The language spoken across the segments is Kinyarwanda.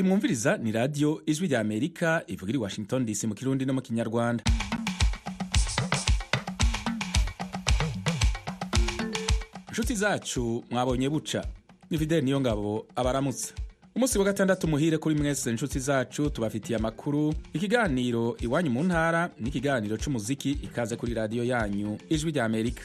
iyi mwumviriza ni radiyo ijwi rya amerika ivuga iri washington dc mu kirundi no mu kinyarwanda. Inshuti zacu mwabonye buca. Ni fideli niyo ngabo abaramutse. Umunsi wa gatandatu muhire kuri mwese inshuti zacu tubafitiye amakuru ikiganiro iwanyu mu ntara n'ikiganiro c'umuziki ikaze kuri radiyo yanyu ijwi rya amerika.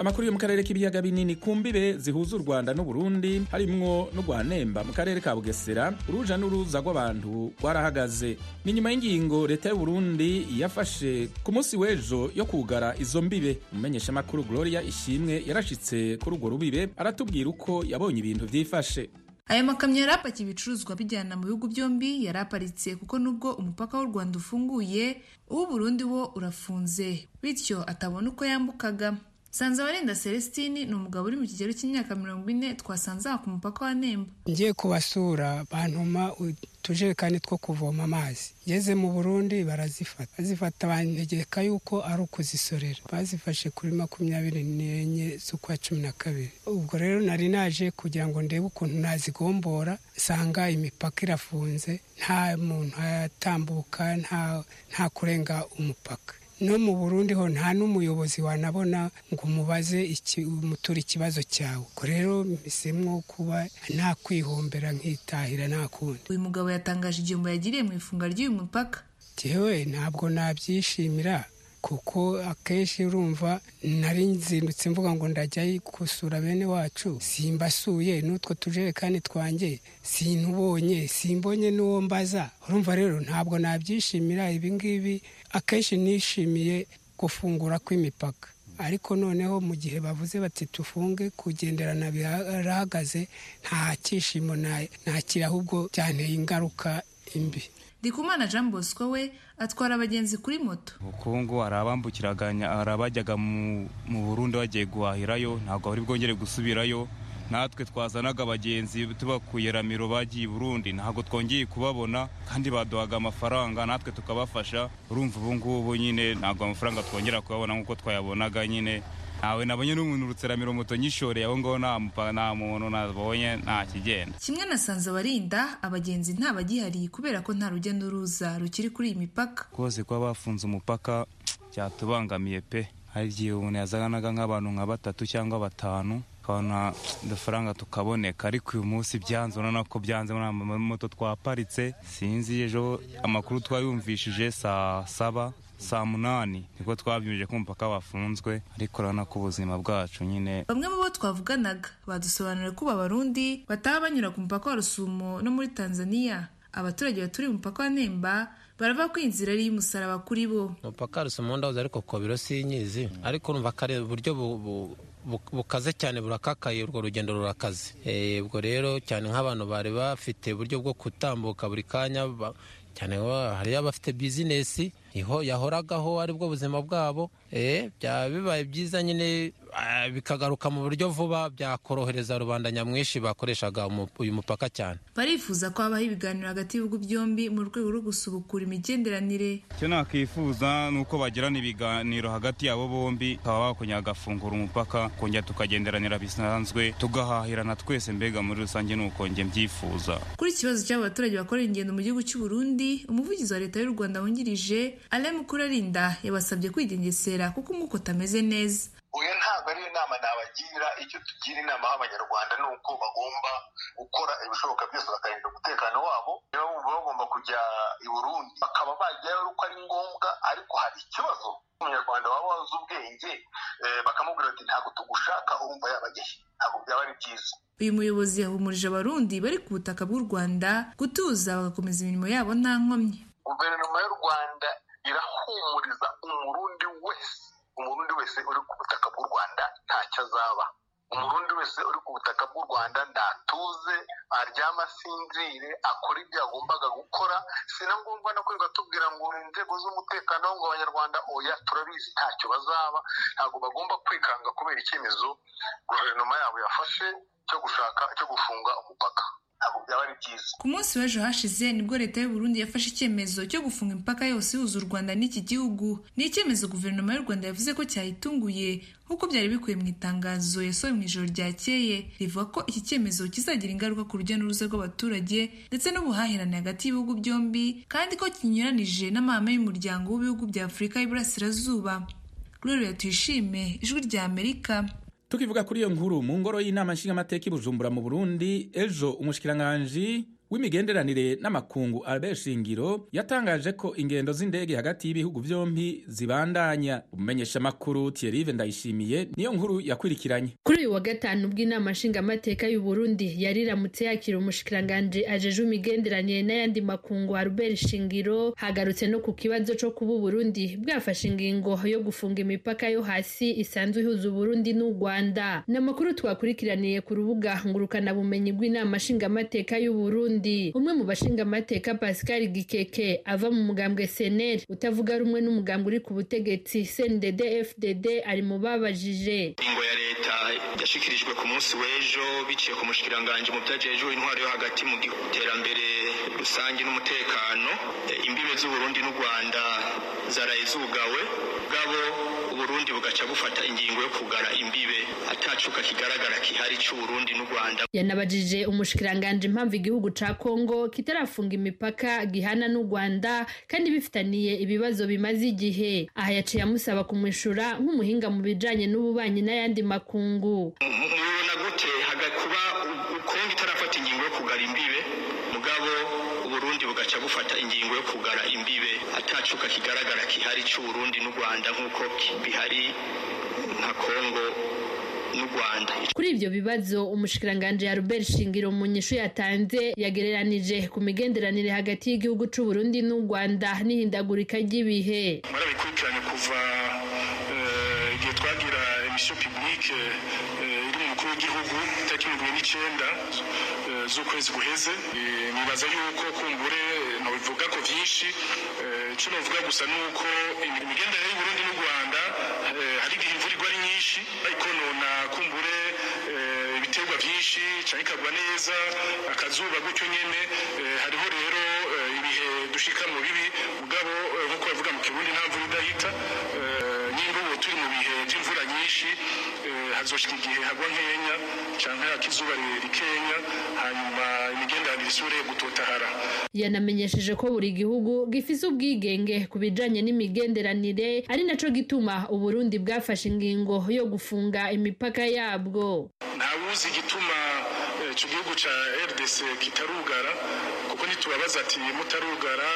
Amakuru yo mu karere k'ibiyaga binini ku mbibe zihuza u rwanda n'uburundi harimwo n'urwanemba mu karere ka bugesera uruja n'uruza rw'abantu rwarahagaze. Ni nyuma y'ingingo leta y'uburundi yafashe ku munsi w'ejo yo kugara izo mbibe. Umumenyeshamakuru gloria ishimwe yarashitse kuri urwo rubibe aratubwira uko yabonye ibintu vyifashe aya makamyo yari apakiye ibicuruzwa bijyana mu bihugu byombi yari aparitse kuko nubwo umupaka w'u rwanda ufunguye uw'uburundi wo urafunze bityo atabona uko yambukaga. Sanzabarinda Celestine ni umugabo uri mu kigero cy'imyaka mirongo ine twasanze aha ku mupaka wa Nemba. Ngiye kubasura bantuma utujerekani two kuvoma amazi. Ngeze mu burundi barazifata. Bazifata bantegeka yuko ari ukuzisorera. Bazifashe kuri makumyabiri n'enye z'ukwa cumi na kabiri. Ubwo rero nari naje kugira ngo ndebe ukuntu nazigombora nsanga imipaka irafunze nta muntu ayatambuka nta kurenga umupaka. No mu burundi ho nta n'umuyobozi wanabona ngo umubaze umutura ikibazo cyawe. Ubwo rero mbisemwo kuba nta kwihombera nkitahira nta kundi. Uyu mugabo yatangaje igihombo yagiriye mu ifunga ry'uyu mupaka. Jyewe ntabwo nabyishimira. Kuko akenshi urumva nari nzindutse mvuga ngo ndajya gusura bene wacu simbasuye n'utwo tujerekani twanjye sintubonye simbonye n'uwo mbaza. Urumva rero ntabwo nabyishimira ibi ngibi akenshi nishimiye gufungura kw'imipaka. Ariko noneho mu gihe bavuze bati tufunge kugenderana birahagaze nta cyishimo ntakira ahubwo byanteye ingaruka imbi. Ndikumana Jean Bosco we atwara abagenzi kuri moto. Ubukungu hari abambukiraganya hari abajyaga mu burundi bagiye guhahirayo ntabwo bari bwongere gusubirayo. Natwe twazanaga abagenzi tubakuye ramiro bagiye i burundi ntabwo twongeye kubabona kandi baduhaga amafaranga natwe tukabafasha. Urumva ubu ngubu nyine ntabwo amafaranga twongera kuyabona nk'uko twayabonaga nyine. Ntawe nabonye n'umuntu urutseramiro moto nyishoreye aho ngaho nta muntu nabonye nta kigenda. Kimwe na sanzabarinda abagenzi ntabagihari kubera ko nta rujya n'uruza rukiri kuri iyi mipaka. Rwose kuba bafunze umupaka byatubangamiye pe. Hari igihe umuntu yazanaga nk'abantu nka batatu cyangwa batanu tukabona udufaranga tukaboneka. Ariko uyu munsi byanze urabona ko byanze muri moto twaparitse. Sinzi ejo amakuru twayumvishije saa saba. Saa munani. Niko twabyumvije ko umupaka wafunzwe ariko urabona ko ubuzima bwacu nyine bamwe mu bo twavuganaga badusobanurira ko abarundi bataha banyura ku mupaka wa rusumo no muri tanzania. Abaturage baturiye umupaka wa nemba barava ko inzira ari iy'umusaraba kuri bo. Umupaka rusumo ndahoze ariko kobiro sinyizi ariko urumva kare uburyo bukaze cyane burakakaye urwo rugendo rurakaze. Ubwo rero cyane nk'abantu bari bafite uburyo bwo gutambuka buri kanya cyane hariyo abafite bizinesi yahoragaho ari bwo buzima bwabo byaba bibaye byiza nyine bikagaruka mu buryo vuba byakorohereza rubanda nyamwinshi bakoreshaga uyu mupaka cyane. Barifuza ko habaho ibiganiro hagati y'ibihugu byombi mu rwego rwo gusubukura imigenderanire. Icyo nakwifuza ni uko bagirana ibiganiro hagati yabo bombi bakaba bakongera bagafungura umupaka kongera tukagenderanira bisanzwe tugahahirana twese mbega muri rusange ni uko njye mbyifuza. Kuri ikibazo cy'abo baturage bakorera ingendo mu gihugu cy'u Burundi umuvugizi wa leta y'u Rwanda wungirije Alain Mukurarinda yabasabye kwigengesera kuko umwuka utameze neza. Oya ntabwo ariyo nama nabagira icyo tugira inama y'abanyarwanda ni uko bagomba gukora ibishoboka byose bakarinda umutekano wabo. Niba bumva bagomba kujya i burundi bakaba bajyayo uko ari ngombwa ariko hari ikibazo umunyarwanda waba wazi ubwenge bakamubwira ati ntabwo tugushaka urumva yabajyayo ntabwo byaba ari byiza. Uyu muyobozi yahumurije abarundi bari ku butaka bw'u rwanda gutuza bagakomeza imirimo yabo nta nkomyi. Guverinoma y'u rwanda irahumuriza umurundi wese. Umurundi wese uri ku butaka bw'u rwanda ntacyo azaba. Umurundi wese uri ku butaka bw'u rwanda ntatuze aryama asinzire akora ibyo yagombaga gukora. Si na ngombwa no kwirirwa tubwira ngo inzego z'umutekano ngo abanyarwanda oya turabizi ntacyo bazaba. Ntabwo bagomba kwikanga kubera icyemezo guverinoma yabo yafashe cyo gushaka cyo gufunga umupaka. Ntabwo byaba ari byiza. Ku munsi w'ejo hashize ni bwo leta y'u Burundi yafashe icyemezo cyo gufunga imipaka yose ihuza u Rwanda n'iki gihugu. Ni icyemezo guverinoma y'u Rwanda yavuze ko cyayitunguye nk'uko byari bikubiye mu itangazo yasohoye mu ijoro ryakeye. Rivuga ko iki cyemezo kizagira ingaruka ku rujya n'uruza rw'abaturage ndetse n'ubuhahirane hagati y'ibihugu byombi kandi ko kinyuranije n'amahame y'umuryango w'ibihugu bya Afurika y'Iburasirazuba. Gloria Tuyishime ijwi rya Amerika. Tukivuga kuri iyo nkuru mu ngoro y'inama nshingamateka i bujumbura mu burundi ejo umushikiranganji w'imigenderanire n'amakungu Albert Shingiro yatangaje ko ingendo z'indege hagati y'ibihugu byombi zibandanya. Umumenyeshamakuru Thierry Ndayishimiye niyo nkuru yakurikiranye kuri uyu wa gatanu bw'inama nshingamateka y'u Burundi yariramutse yakira umushikiranganji ajejwe imigenderanire n'ayandi makungu Albert Shingiro hagarutse no ku kibazo co kuba Burundi bwafashe ingingo yo gufunga imipaka yo hasi isanzwe ihuza Burundi n'u Rwanda. N'amakuru twakurikiraniye ku rubuga ngurukana bumenyi bw'inama nshingamateka y'u Burundi. Umwe mu bashinga amateka Pascal Gikeke ava mu mugambwe SNL utavuga rumwe n'umugambwe uri ku butegetsi CNDD FDD ari mu babajije. Ingo ya leta yashikirijwe ku munsi w'ejo biciye ku mushikiranganje mu byajejwe intwaro yo hagati mu iterambere rusange n'umutekano imbibe z'uburundi n'u rwanda zaraye zugawe. Bwabo uburundi bugaca bufata ingingo yo kugara imbibe. Atacuka kigaragara kihari c'uburundi n'u rwanda yanabajije umushikiranganje impamvu igihugu ca kongo kitarafunga imipaka gihana n'u rwanda kandi bifitaniye ibibazo bimaze igihe. Aha yaciye amusaba kumwishura nk'umuhinga mu bijanye n'ububanyi n'ayandi makungu mubibona gute kuba kongo itarafata ingingo yo kugara imbibe mugabo uburundi bugaca bufata ingingo yo kugara imbibe atacuka kigaragara kihari c'uburundi n'u rwanda nk'uko bihari nka kongo n'u rwanda kuri ibyo bibazo umushikiranganje ya Robert Shingiro mu nyishu yatanze yagereranije ku migenderanire hagati y'igihugu c'u Burundi n'u Rwanda n'ihindagurika ry'ibihe. Murabikurikiranye kuva igihe twagira emission publique iri mu mukuru w'igihugu itariki mirongo ine n'icenda z'ukwezi guheze. Nibaza yuko kumbure ntubivuga ko vyinshi ico novuga gusa nuko imigenderanire y'uburundi n'u rwanda hari igihe imvura igwa ari nyinshi ikonona kumbure ibiterwa vyinshi canke ikagwa neza akazuba gutyo nyene hariho rero ibihe dushika mu bibi mugabo nk'uko bavuga mu kirundi nta mvura idahita nyingo ubu turi mu bihe vy'imvura nyinshi hazoshika igihe hagwa nkenya canke akizuba rikenya hanyuma imigenderanire isubire gutotahara. Yanamenyesheje ko buri gihugu gifise ubwigenge ku bijanye n'imigenderanire ari naco gituma uburundi bwafashe ingingo yo gufunga imipaka yabwo. Ntawuzi igituma ico gihugu ca rdc kitarugara kuko nitubabaza ati mutarugara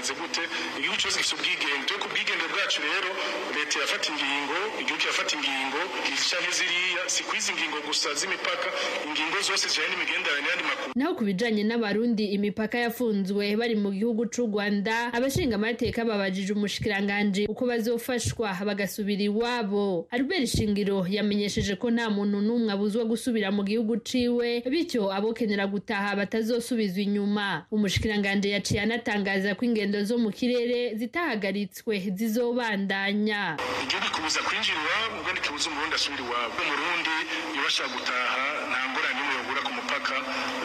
bimeze gute igihugu cyose gifite ubwigenge. Ku bwigenge bwacu rero leta yafata ingingo igihugu kirafata ingingo izi canke ziriya si kwizi ingingo gusa z'imipaka ingingo zose zijanye n'imigenderanire y'andi makuru. Naho ku bijanye n'abarundi imipaka yafunzwe bari mu gihugu c'u rwanda abashinga amateka babajije umushikiranganji uko bazofashwa bagasubira iwabo. Albert shingiro yamenyesheje ko nta muntu n'umwe abuzwa gusubira mu gihugu ciwe bityo abokenera gutaha batazosubizwa inyuma. Umushikiranganji yaciye anatangaza ko ingendo zo mu kirere zitahagaritswe zizobandanya. Igihugu kubuza kwinjira iwabo ubwo ntikibuza umurundi asubira iwabo. Umurundi iyo bashaka gutaha nta ngorane imwe yobura ku mupaka.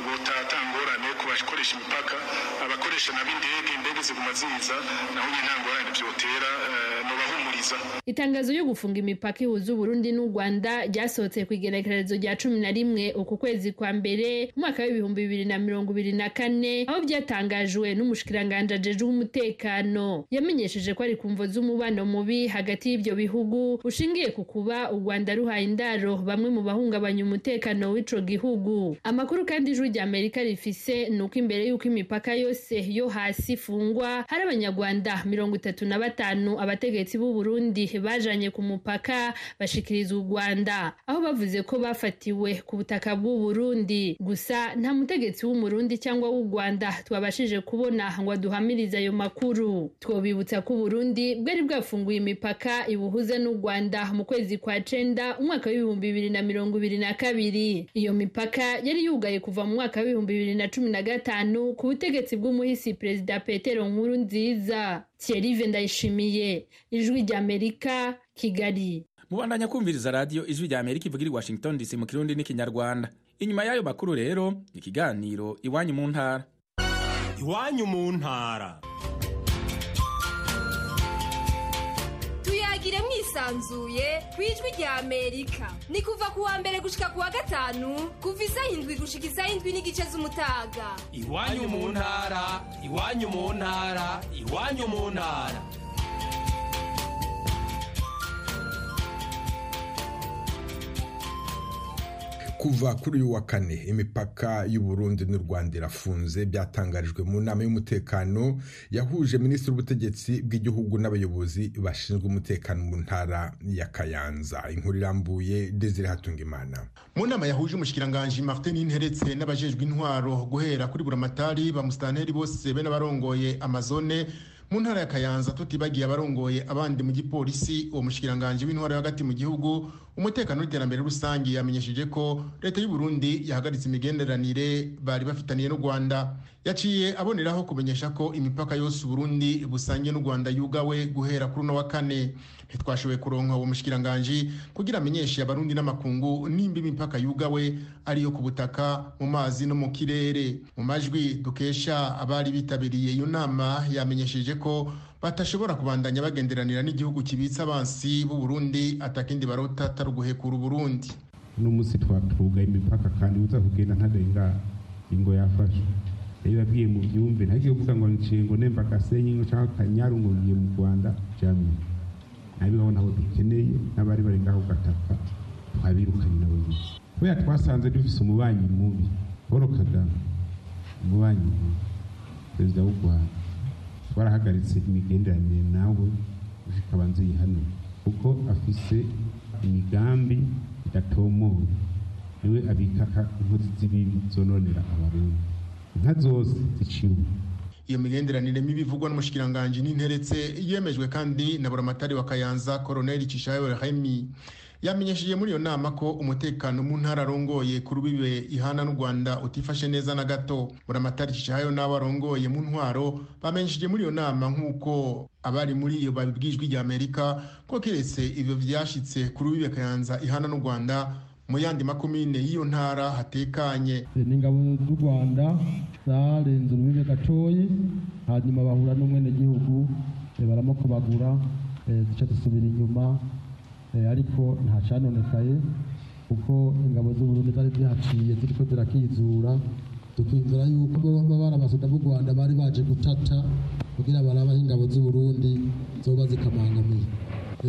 Botaha ata ngorane ku bakoresha imipaka. Abakoresha nabo indege indege ziguma ziza naho nyine nta ngorane vyotera nobahumuriza itangazo ryo gufunga imipaka ihuza uburundi n'u rwanda ryasohotse ku igenekerezo rya cumi na rimwe uku kwezi kwa mbere umwaka w'ibihumbi bibiri na mirongo ibiri na kane aho byatangajwe n'umushikiranganji ajejwe umutekano. Yamenyesheje ko ari ku mvo z'umubano mubi hagati y'ibyo bihugu ushingiye ku kuba u rwanda ruhaye indaro bamwe mu bahungabanya umutekano w'ico gihugu. Amakuru kandi ijwi rya amerika rifise ni uko imbere y'uko imipaka yose yo hasi ifungwa hari abanyarwanda mirongo itatu na batanu abategetsi b'u burundi bajanye ku mupaka bashikiriza u rwanda. Aho bavuze ko bafatiwe ku butaka bw'u burundi. Gusa nta mutegetsi w'umurundi cyangwa w'u rwanda twabashije kubona ngo aduhamirize ayo makuru. Twobibutsa ko uburundi bwari bwafunguye imipaka ibuhuze n'u rwanda mu kwezi kwa cenda umwaka w'ibihumbi bibiri na mirongo ibiri na kabiri. Iyo mipaka yari yugaye kuva mu mwaka w'ibihumbi bibiri na cumi na gatanu ku butegetsi bw'umuhisi perezida petero nkuru nziza thierry ndayishimiye ijwi ry'amerika kigali. Mubandanya kumviriza radiyo ijwi rya amerika ivugira i washington dc mu kirundi n'ikinyarwanda. Inyuma y'ayo makuru rero ikiganiro iwanyu mu ntara. Iwanyu mu ntara. Tuyagire mwisanzuye ku ijwi rya amerika. Ni kuva ku wa mbere gushika ku wa gatanu kuva isaha indwi gushika isaha indwi n'igice z'umutaga. Iwanyu mu ntara iwanyu mu ntara iwanyu mu ntara. Kuva kuri uyu wa kane. Imipaka y'uburundi n'u rwanda irafunze byatangarijwe mu nama y'umutekano yahuje minisitiri w'ubutegetsi bw'igihugu n'abayobozi bashinzwe umutekano mu ntara ya kayanza. Inkuru irambuye desire hatungimana. Mu nama yahuje umushikiranganji martin interetse n'abajejwe intwaro guhera kuri buramatari ba musitanteri bose be n'abarongoye amazone mu ntara ya kayanza tutibagiye abarongoye abandi mu gipolisi uwo mushikiranganji w'intwaro hagati mu gihugu umutekano n'iterambere rusange yamenyesheje ko leta y'u Burundi yahagaritse imigenderanire bari bafitaniye n'u Rwanda. Yaciye aboneraho kumenyesha ko imipaka yose Burundi busangiye n'u Rwanda yugawe guhera kuri uno wa kane. Ntitwashoboye kuronka uwo mushikiranganji kugira amenyeshe abarundi n'amakungu nimba imipaka yugawe ariyo ku butaka mu mazi no mu kirere. Mu majwi dukesha abari bitabiriye iyo nama yamenyesheje ko batashobora kubandanya bagenderanira n'igihugu kibitse abansi b'u Burundi atakindi barota atari uguhekura Burundi. Uno munsi twatugaye imipaka kandi uza kugenda ntarenga ingo yafashe. Rero yabwiye mu byumve ntagiye kuvuga ngo nciye ngo nemba gasenyi ngo cyangwa kanyaru ngo ngiye mu Rwanda jamwe nabibabona aho dukeneye n'abari bari ngaho gataka twabirukanye nabo nyine kubera twasanze dufise umubanyi mubi Paul Kagame umubanyi mubi perezida w'u Rwanda. Twarahagaritse imigenderanire nawe ikaba nziyihano kuko afise imigambi idatomoye. Niwe abika inkozi z'ibibi zononera abarundi. Inka zose ziciwe. Iyo migenderanire mibi ivugwa n'umushikiranganji n'interetse yemejwe kandi na buramatari wa kayanza koroneli cishayo remi yamenyesheje muri iyo nama ko umutekano mu ntara arongoye ku rubibe ihana n'u rwanda utifashe neza na gato. Buramatari cishayo n'abo arongoye mu ntwaro bamenyesheje muri iyo nama nk'uko abari muri iyo babibwijwe rya amerika ko keretse ibyo vyashitse ku rubibe kayanza ihana n'u rwanda mu yandi makomine y'iyo ntara hatekanye. N'ingabo z'u rwanda zarenze urubibe gatoyi hanyuma bahura n'umwenegihugu baramukobagura duca dusubira inyuma ariko nta canonekaye kuko ingabo z'uburundi zari zihaciye ziriko zirakizura tukwizera yuko baba barabasoda b'u rwanda bari baje gutata kugira barabaho ingabo z'uburundi zoba zikamangamiye.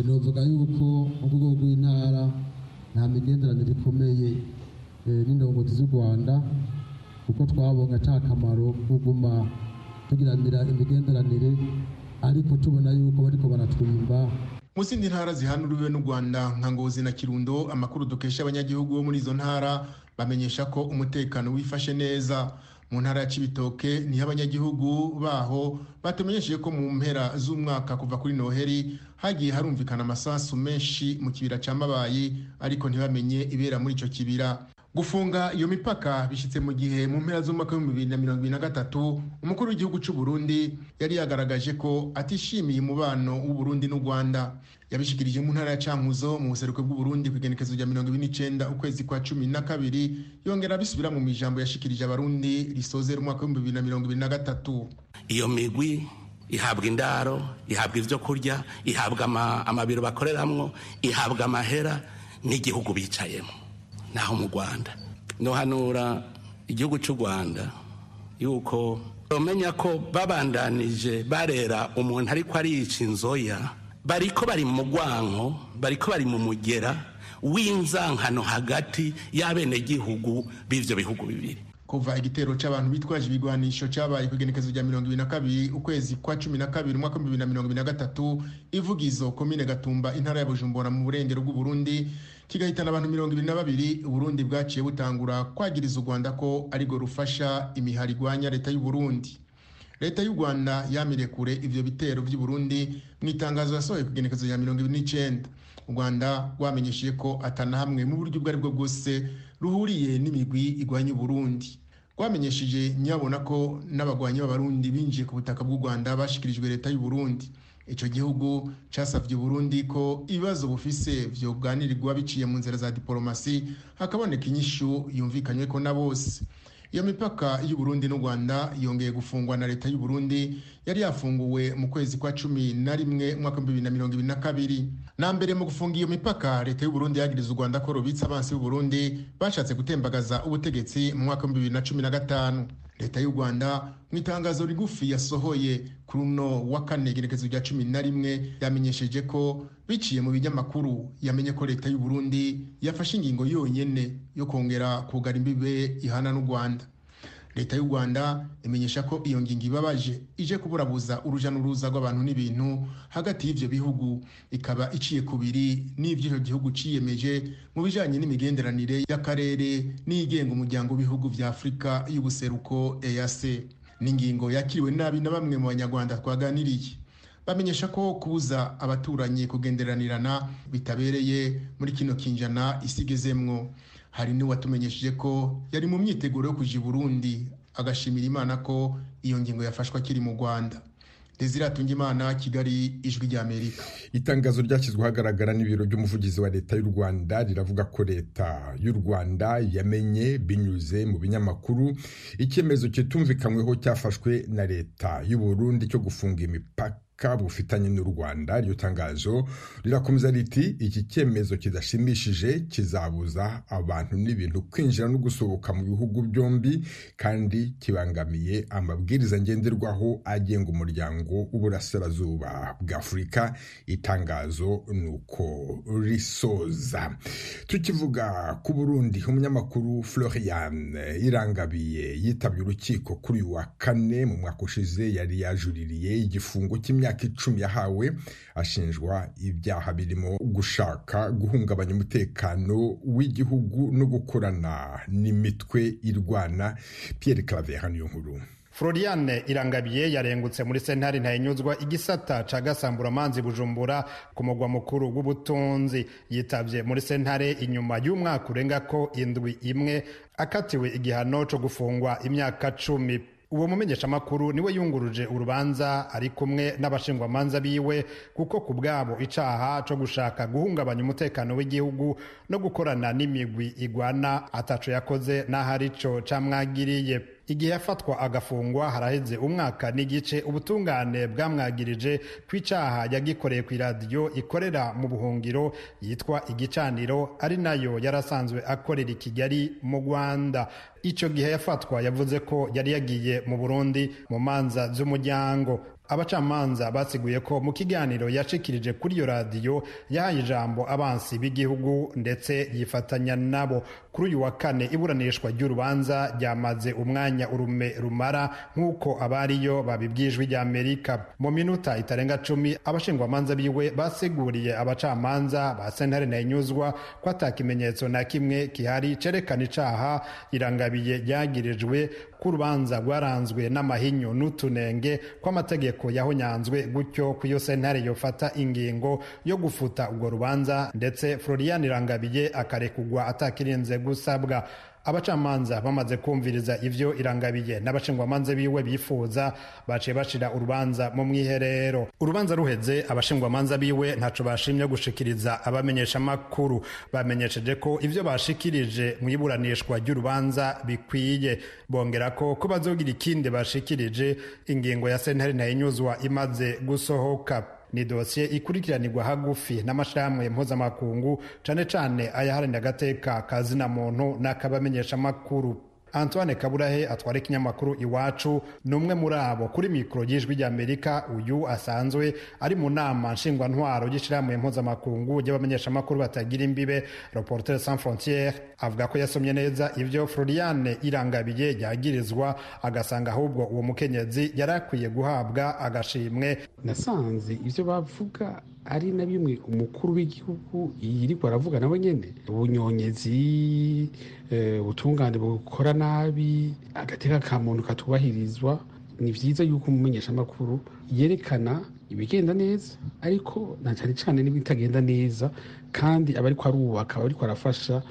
Novuga yuko mu rwego rw'intara nta migenderanire ikomeye n'indongozi z'u rwanda kuko twabonye ata kamaro kuguma tugiranira imigenderanire ariko tubona yuko bariko baratwimba. Mu zindi ntara zihanuriwe n'u rwanda nka ngozi na kirundo amakuru dukesha abanyagihugu bo muri izo ntara bamenyesha ko umutekano wifashe neza. Mu ntara ya cibitoke ni ho abanyagihugu baho batumenyesheje ko mu mpera z'umwaka kuva kuri noheri hagiye harumvikana amasasu menshi mu kibira ca mabayi ariko ntibamenye ibera muri ico kibira. Gufunga iyo mipaka bishyitse mu gihe mu mpera z'umwaka w'ibihumbi bibiri na mirongo ibiri na gatatu umukuru w'igihugu cy'u Burundi yari yagaragaje ko atishimiye umubano w'u Burundi n'u Rwanda. Yabishikirije mu ntara ya Cankuzo mu buseruko bw'u Burundi ku igenekezo rya mirongo ibiri n'icenda ukwezi kwa cumi na kabiri yongera abisubira mu ijambo yashikirije abarundi risozera umwaka w'ibihumbi bibiri na mirongo ibiri na gatatu. Iyo migwi ihabwa indaro ihabwa ibyo kurya ihabwa amabiro bakoreramwo ihabwa amahera n'igihugu bicayemo. Naho mu rwanda. Nohanura igihugu cy'u rwanda yuko bamenya ko babandanije barera umuntu ariko ariyica inzoya bariko bari mu mugwanko bariko bari mu mugera w'inzankano hagati y'abenegihugu b'ivyo bihugu bibiri. Kuva igitero c'abantu bitwaje ibigwanisho cabaye kugenekezo rya mirongo ibiri na kabiri ukwezi kwa cumi na kabiri umwaka w'ibibiri na mirongo ibiri na gatatu ivugizo komine gatumba intara ya bujumbura mu burengero bw'uburundi kigahitana abantu mirongo ibiri na babiri uburundi bwaciye butangura kwagiriza u rwanda ko arirwo rufasha imihari igwanya leta y'uburundi leta y'u rwanda yamire kure ivyo bitero vy'uburundi mu itangazo yasohoye kugenekezo rya mirongo ibiri n'icenda. U rwanda rwamenyesheje ko atana hamwe mu buryo ubwo ari bwo bwose ruhuriye n'imigwi igwanya uburundi rwamenyesheje nyabona ko n'abagwanyi b'abarundi binjiye ku butaka bw'u rwanda bashikirijwe leta y'u Burundi. Icyo gihugu cyasabye Burundi ko ibibazo bufise byoganirwa biciye mu nzira za diporomasi hakaboneka inyishu yumvikanywe ko na bose. Iyo mipaka y'u Burundi n'u Rwanda yongeye gufungwa na leta y'u Burundi yari yafunguwe mu kwezi kwa cumi na rimwe umwaka w'ibihumbi bibiri na mirongo ibiri na kabiri. Na mbere mu gufunga iyo mipaka leta y'u Burundi yagiriza u Rwanda ko rubitse abansi b'u Burundi bashatse gutembagaza ubutegetsi mu mwaka w'ibihumbi bibiri na cumi na gatanu. Leta y'u rwanda mu itangazo rigufi yasohoye kuri uno wa kane igerekezo rya cumi na rimwe yamenyesheje ko biciye mu binyamakuru. Yamenye ko leta y'u burundi yafashe ingingo yonyine yo kongera kugara imbibe ihana n'u rwanda. Leta y'u rwanda imenyesha ko iyo ngingo ibabaje ije kuburabuza uruja n'uruza rw'abantu n'ibintu hagati y'ivyo bihugu. Ikaba iciye kubiri n'ivyo icyo gihugu ciyemeje mu bijanye n'imigenderanire y'akarere n'igenga umuryango w'ibihugu vya afurika y'ubuseruko eac n'ingingo yakiriwe nabi na bamwe mu banyarwanda twaganiriye. Bamenyesha ko kubuza abaturanyi kugenderanirana bitabereye muri kino kinjana isigezemwo. Hari n'uwatumenyesheje ko yari mu myiteguro yo kuja i burundi agashimira imana ko iyo ngingo yafashwe akiri mu rwanda. Imana kigali ijwi ry'amerika itangazo ryashyizwe ahagaragara n'ibiro by'umuvugizi wa leta y'u rwanda riravuga ko leta y'u rwanda yamenye binyuze mu binyamakuru icyemezo kitumvikanyweho cyafashwe na leta y'u burundi cyo gufunga imipaka bufitanye n'u rwanda iryo tangazo rirakomeza riti iki cyemezo kidashimishije kizabuza abantu n'ibintu kwinjira no gusohoka mu bihugu byombi kandi kibangamiye amabwiriza ngenderwaho agenga umuryango w'uburasirazuba bwa afurika. Itangazo ni uko risoza. Tukivuga ku burundi umunyamakuru florian irangabiye yitabye urukiko kuri uyu wa kane mu mwaka ushize yari yajuririye igifungo cy'imyaka imyaka icumi yahawe ashinjwa ibyaha birimo gushaka guhungabanya umutekano w'igihugu no gukorana n'imitwe irwana. Pierre Claver niyo nkuru. Floriane Irangabiye yarengutse muri sentare ntayinyuzwa igisata ca Gasamburamanzi Bujumbura ku mugwa mukuru w'ubutunzi. Yitabye muri sentare inyuma y'umwaka urenga ko indwi imwe akatiwe igihano co gufungwa imyaka cumi. Uwo mumenyeshamakuru ni we yunguruje urubanza ari kumwe n'abashingwamanza biwe kuko ku bwabo icaha co gushaka guhungabanya umutekano w'igihugu no gukorana n'imigwi igwana ataco yakoze n'aho arico camwagiriye. Igihe yafatwa agafungwa haraheze umwaka n'igice ubutungane bwamwagirije ku icaha yagikoreye ku iradiyo ikorera mu buhungiro yitwa igicaniro ari na yo yarasanzwe akorera i kigali mu rwanda. Icyo gihe yafatwa yavuze ko yari yagiye mu burundi mu manza z'umuryango. Abacamanza basiguye ko mu kiganiro yashikirije kuri iyo radiyo yahaye ijambo abansi b'igihugu ndetse yifatanya nabo. Kuri uyu wa kane iburanishwa ry'urubanza ryamaze umwanya urume rumara nk'uko abariyo babibwijwe rya amerika. Mu minota itarenga cumi abashingwamanza biwe basiguriye abacamanza ba sentare ntayinyuzwa ko ata na kimwe kihari cerekana icaha irangabiye ryagirijwe ko urubanza rwaranzwe n'amahinyu n'utunenge kw'amategeko yahonyanzwe gutyo ku iyo sentare yofata ingingo yo gufuta urwo rubanza ndetse florian irangabiye akarekugwa atakirinze gusabwa. Abacamanza bamaze kumviriza ivyo irangabiye. N'abashingwamanza biwe bifuza baciye bashira urubanza mu mwiherero. Urubanza ruheze abashingwamanza biwe ntaco bashimye gushikiriza abamenyesha makuru bamenyesheje ko ivyo bashikirije mu iburanishwa ry'urubanza bikwiye. Bongera ko ko bazogira ikindi bashikirije ingingo ya sentare ntayinyuzwa imaze gusohoka. Ni dosiye ikurikiranirwa hagufi n'amashirahamwe mpuzamakungu cane cane ayaharanira agateka kazina muntu n'akabamenyeshamakuru. Antoine kaburahe atwara ikinyamakuru iwacu ni umwe muri abo kuri mikoro y'ijwi ry'amerika uyu asanzwe ari mu nama nshingwantwaro y'ishirahamwe mpuzamakungu ry'abamenyeshamakuru batagira imbibe reporter sans frontiere avuga ko yasomye neza ivyo floriane irangabiye yagirizwa agasanga ahubwo uwo mukenyezi yari akwiye guhabwa agashimwe. Nasanze ivyo bavuga ari na bimwe umukuru w'igihugu yiriko aravuga nawe nyene. Ubunyonyezi ubutungane bukora nabi agateka ka muntu katubahirizwa ni vyiza yuko umumenyeshamakuru yerekana ibigenda neza ariko na cyane cyane n'ibitagenda neza kandi aba ariko arubaka aba ariko arafasha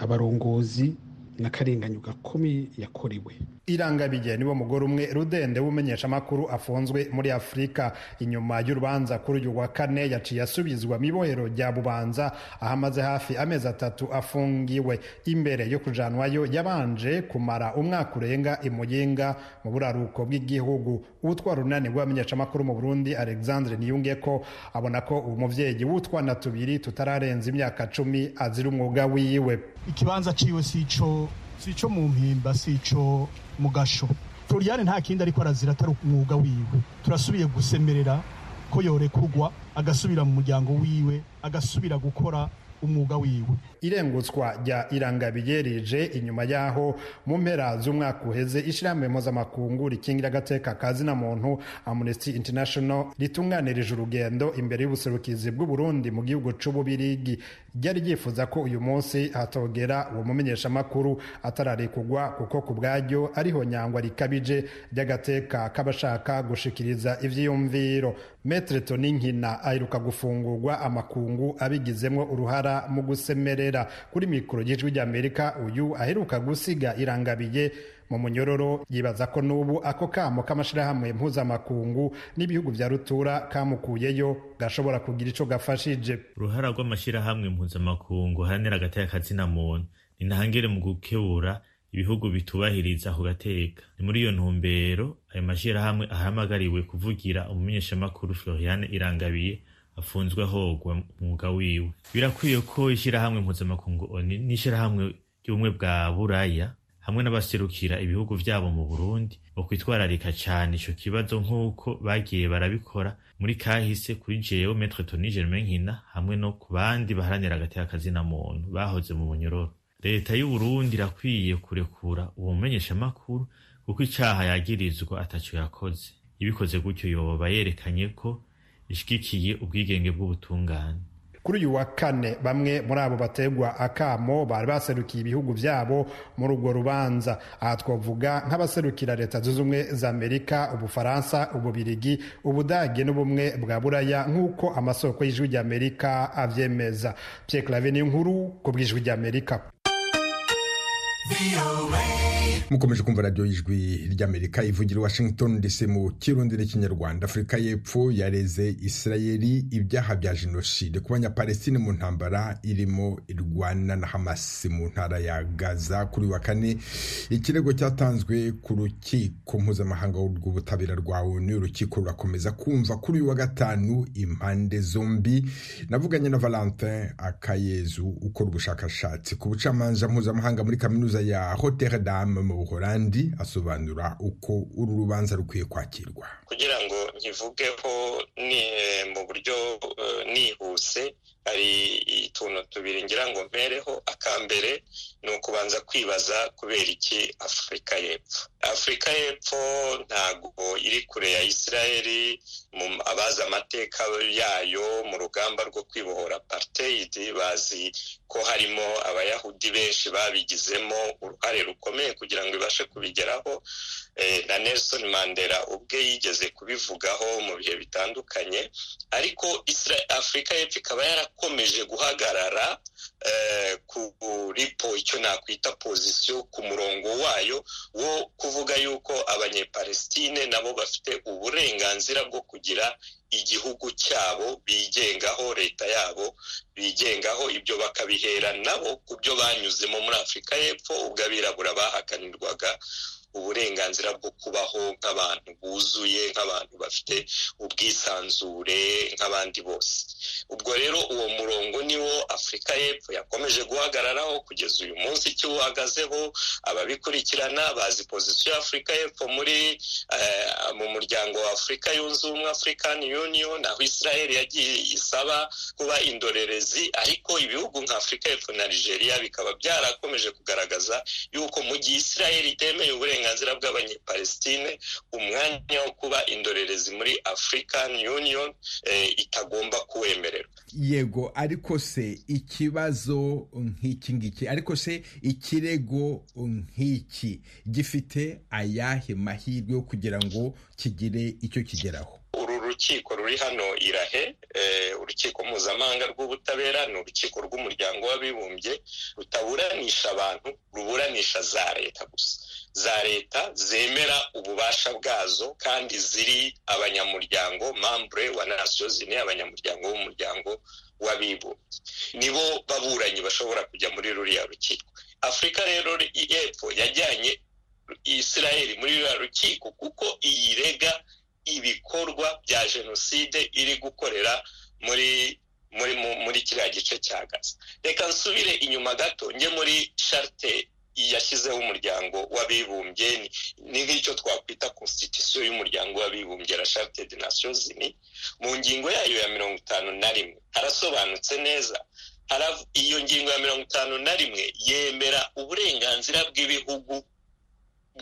abarongozi n'akarenganyo gakomeye yakorewe. Irangabiye niwo mugore umwe rudende w'umumenyeshamakuru afunzwe muri afurika inyuma y'urubanza kuri uyu wa kane yaciye asubizwa mu ibohero rya bubanza aho amaze hafi amezi atatu afungiwe. Imbere yo kujanwayo yabanje kumara umwaka urenga imuyinga mu buraruko bw'igihugu. Utwara urunani rw'abamenyeshamakuru mu burundi alexandre niyunge ko abona ko uwo muvyeyi w'utwana tubiri tutararenza imyaka cumi azira umwuga wiwe. Ikibanza ciwe sico sico mu mpimba sico mu gasho. Floriane nta kindi ariko arazira atari umwuga wiwe. Turasubiye gusemerera ko yorekurwa agasubira mu muryango wiwe agasubira gukora umwuga wiwe. Irengutswa rya irangabiye rije inyuma y'aho mu mpera z'umwaka uheze ishyirahamwe mpuzamakungu rikingira agateka ka zina muntu amnesty international ritunganirije urugendo imbere y'ubuserukizi bw'uburundi mu gihugu c'ububirigi. Ryari ryifuza ko uyu munsi hatogera uwo mumenyeshamakuru atararekugwa kuko ku bwaryo ariho nyangwa rikabije ry'agateka k'abashaka gushikiriza ivyiyumviro. Metre toninkina aheruka gufungurwa amakungu abigizemwo uruhara mu gusemerera kuri mikoro y'ijwi ry'amerika uyu aheruka gusiga irangabiye. Mu munyororo yibaza ko n'ubu ako kamo k'amashirahamwe mpuzamakungu n'ibihugu vya rutura kamukuyeyo gashobora kugira ico gafashije. Uruhara rw'amashirahamwe mpuzamakungu haranira agateka kazina muntu ni ntangere mu gukebura ibihugu bitubahiriza ako gateka. Ni muri iyo ntumbero ayo mashirahamwe ahamagariwe kuvugira umumenyeshamakuru floriane irangabiye afunzwe ahogwa umwuga wiwe. Birakwiye ko ishyirahamwe mpuzamakungu oni n'ishyirahamwe ry'ubumwe bwa buraya hamwe n'abaserukira ibihugu vyabo mu burundi bokwitwararika cane ico kibazo nk'uko bagiye barabikora muri kahise kuri jewe metre toni germain nkina hamwe no ku bandi baharanira agateka kazina muntu bahoze mu munyororo leta y'uburundi irakwiye kurekura uwo mumenyeshamakuru kuko icaha yagirizwa ataco yakoze. Ibikoze gutyo yoba yerekanye ko ishigikiye ubwigenge bw'ubutungane. Kuri uyu wa kane bamwe muri abo bategwa akamo bari baserukiye ibihugu vyabo muri urwo rubanza. Aha twavuga nk'abaserukira leta zunze ubumwe za amerika ubufaransa ububirigi ubudage n'ubumwe bwa buraya nk'uko amasoko y'ijwi ry'amerika avyemeza pierre clave ni nkuru ku bw'ijwi ry'amerika mukomeje kumva radiyo y'ijwi ry'amerika ivugira washington dc mu kirundi n'ikinyarwanda afurika y'epfo yareze isirayeli ibyaha bya jenoside ku banyapalestine mu ntambara irimo irwana na hamas mu ntara ya gaza. Kuri wa kane ikirego cyatanzwe ku rukiko mpuzamahanga rw'ubutabera rwa onu. Urukiko rurakomeza kumva kuri uyu wa gatanu impande zombi. Navuganye na valentin akayezu ukora ubushakashatsi ku bucamanza mpuzamahanga muri kaminuza ya rotterdam mu buholandi asobanura uko uru rubanza rukwiye kwakirwa. Kugira ngo nkivugeho ni mu buryo nihuse hari utuntu tubiri ngira ngo mpereho akambere ni ukubanza kwibaza kubera iki afurika y'epfo. Afurika y'epfo ntabwo iri kure ya isirayeli abazi amateka yayo mu rugamba rwo kwibohora apartheid bazi ko harimo abayahudi benshi babigizemo uruhare rukomeye kugira ngo ibashe kubigeraho. Na nelson mandela ubwe yigeze kubivugaho mu bihe bitandukanye ariko afurika y'epfo ikaba yarakomeje guhagarara kuri po icyo nakwita pozisiyo ku murongo wayo wo kuvuga yuko abanyepalestine nabo bafite uburenganzira bwo kugira igihugu cyabo bigengaho leta yabo bigengaho ibyo bakabihera nabo ku byo banyuzemo muri afurika y'epfo ubwo abirabura bahakanirwaga uburenganzira bwo kubaho nk'abantu buzuye nk'abantu bafite ubwisanzure nk'abandi bose. Ubwo rero uwo murongo niwo afurika y'epfo yakomeje guhagararaho kugeza uyu munsi ikiwuhagazeho ababikurikirana bazi pozisiyo y'afurika y'epfo muri mu muryango wa afurika yunze ubumwe african union aho israel yagiye isaba kuba indorerezi ariko ibihugu nka afurika y'epfo na nigeria bikaba byarakomeje kugaragaza yuko mu gihe israel itemeye uburenganzira uburenganzira bw'abanyepalestine umwanya wo kuba indorerezi muri african union itagomba kuwemererwa. Yego ariko se ikibazo nk'iki ngiki? Ariko se ikirego nk'iki? Gifite ayahe mahirwe yo kugira ngo kigire icyo kigeraho? Uru rukiko ruri hano irahe? Urukiko mpuzamahanga rw'ubutabera ni urukiko rw'umuryango w'abibumbye rutaburanisha abantu ruburanisha za leta gusa. Za leta zemera ububasha bwazo kandi ziri abanyamuryango mambure wa nasiyo zine abanyamuryango b'umuryango w'abibumbye. Nibo baburanyi bashobora kujya muri ruriya rukiko. Afurika rero y'epfo yajyanye israel muri ruriya rukiko kuko iyirega ibikorwa bya jenoside iri gukorera muri muri muri kiriya gice cya gaza. Reka nsubire inyuma gato njye muri sharite yashyizeho umuryango w'abibumbye ni nk'icyo twakwita constitution y'umuryango w'abibumbye la charte de nations unies mu ngingo yayo ya mirongo itanu na rimwe. Harasobanutse neza iyo ngingo ya mirongo itanu na rimwe yemera uburenganzira bw'ibihugu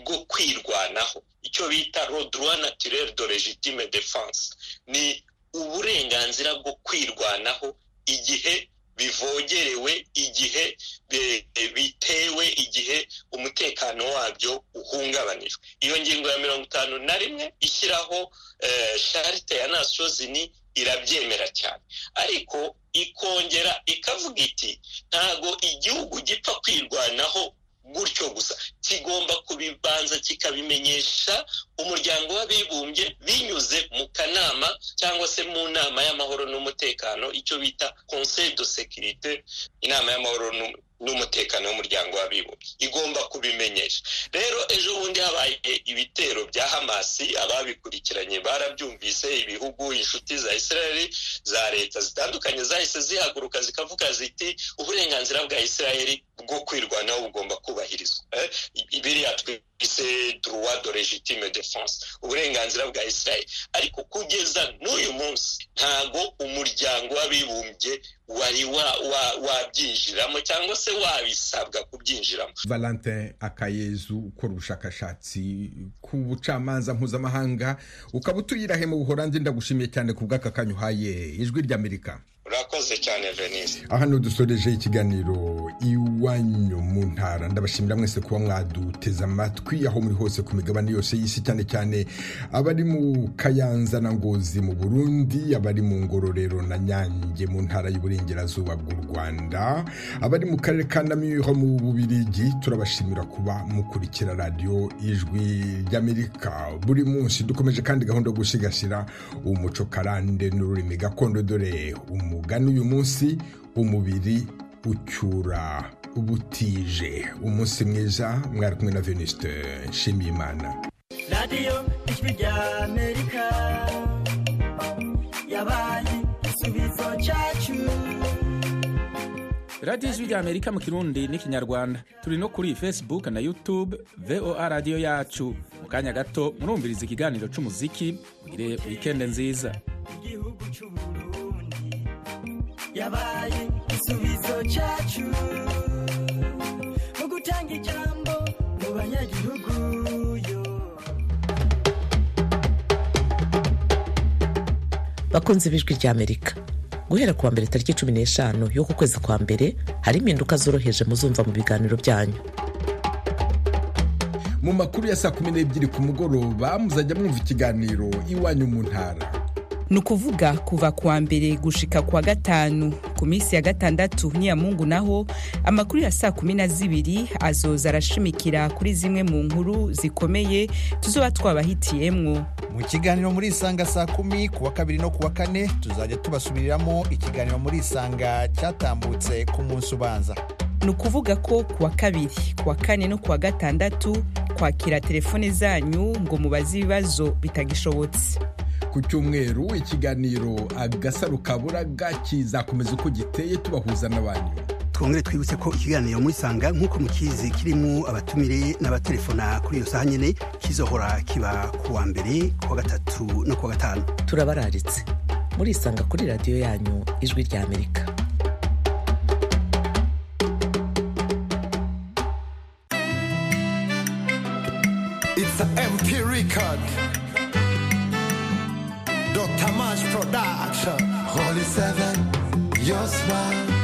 bwo kwirwanaho. Icyo bita droit naturel de legitime defense ni uburenganzira bwo kwirwanaho igihe bivogerewe igihe bitewe igihe umutekano wabyo uhungabanijwe. Iyo ngingo ya mirongo itanu na rimwe ishyiraho sharite ya nasiyo zini irabyemera cyane. Ariko ikongera ikavuga iti ntago igihugu gipfa kwirwanaho gutyo gusa. Kigomba kubibanza kikabimenyesha umuryango w'abibumbye binyuze mu kanama cyangwa se mu nama y'amahoro n'umutekano icyo bita conseil de sécurité inama y'amahoro n'umutekano w'umuryango w'abibumbye. Igomba kubimenyesha. Rero ejo bundi habaye ibitero bya hamasi ababikurikiranye barabyumvise ibihugu inshuti za israeli za leta zitandukanye zahise zihaguruka zikavuga ziti uburenganzira bwa israeli bwo kwirwanaho bugomba kubahirizwa. Biriya twise droit de legitime defense uburenganzira bwa israeli ariko kugeza n'uyu munsi ntago umuryango w'abibumbye wari wabyinjiramo cyangwa se wabisabwa kubyinjiramo. Valentin akayezu ukora ubushakashatsi ku bucamanza mpuzamahanga ukaba utuyirahe mu buhorandi ndagushimiye cyane ku bw'aka kanya uhaye ijwi ry'amerika. Urakoze cyane venise. Hano dusoreje ikiganiro iwanyu mu ntara. Ndabashimira mwese kuba mwaduteze amatwi aho muri hose ku migabane yose y'isi cyane cyane abari mu kayanza na ngozi mu burundi abari mu ngororero na nyange mu ntara y'uburengerazuba bw'u rwanda abari mu karere ka namiro mu bubirigi turabashimira kuba mukurikira radiyo ijwi ry'amerika. Buri munsi dukomeje kandi gahunda yo gusigasira umuco karande n'ururimi gakondo dore umugani uyu munsi umubiri ucyura ubutije. Umunsi mwiza mwari kumwe na venuste nshimiyimana. Radiyo ijwi ry'amerika yabaye igisubizo cyacu. Radiyo ijwi ry'amerika mu kirundi n'ikinyarwanda turi no kuri facebook na youtube voa radiyo yacu. Mu kanya gato murumviriza ikiganiro cy'umuziki mugire wikende nziza. Igihugu cy'uburundi yabaye igisubizo cyacu mu gutanga ijambo mu banyagihugu bakunze ibijwi ry'amerika guhera kuwa mbere tariki cumi n'eshanu y'uku kwezi kwa mbere hari impinduka zoroheje muzumva mu biganiro byanyu. Mu makuru ya saa kumi n'ebyiri ku mugoroba muzajya mwumva ikiganiro iwanyu mu ntara. Ni ukuvuga kuva kuwa mbere gushika kuwa gatanu. Ku minsi ya gatandatu n'iya mungu naho amakuru ya saa kumi na zibiri azoza arashimikira kuri zimwe mu nkuru zikomeye tuzoba twabahitiyemwo mu kiganiro muri isanga saa kumi kuwa kabiri no kuwa kane tuzajya tubasubiriramo ikiganiro muri isanga cyatambutse ku munsi ubanza. Ni ukuvuga ko kuwa kabiri kuwa kane no kuwa gatandatu kwakira telefone zanyu ngo mubaze ibibazo bitagishobotse. Ku cyumweru ikiganiro agasaro kaburaga kizakomeza uko giteye tubahuza n'abantu twongere twibutse ko ikiganiro muri sanga nk'uko mukizi kirimo abatumire n'abatelefona kuri iyo saha nyine kizohora kiba ku wa mbere ku wa gatatu no ku wa gatanu. Turabararitse. Murisanga kuri radiyo yanyu ijwi rya amerika. It's an MP record. Mash Production. Holy Seven, your smile.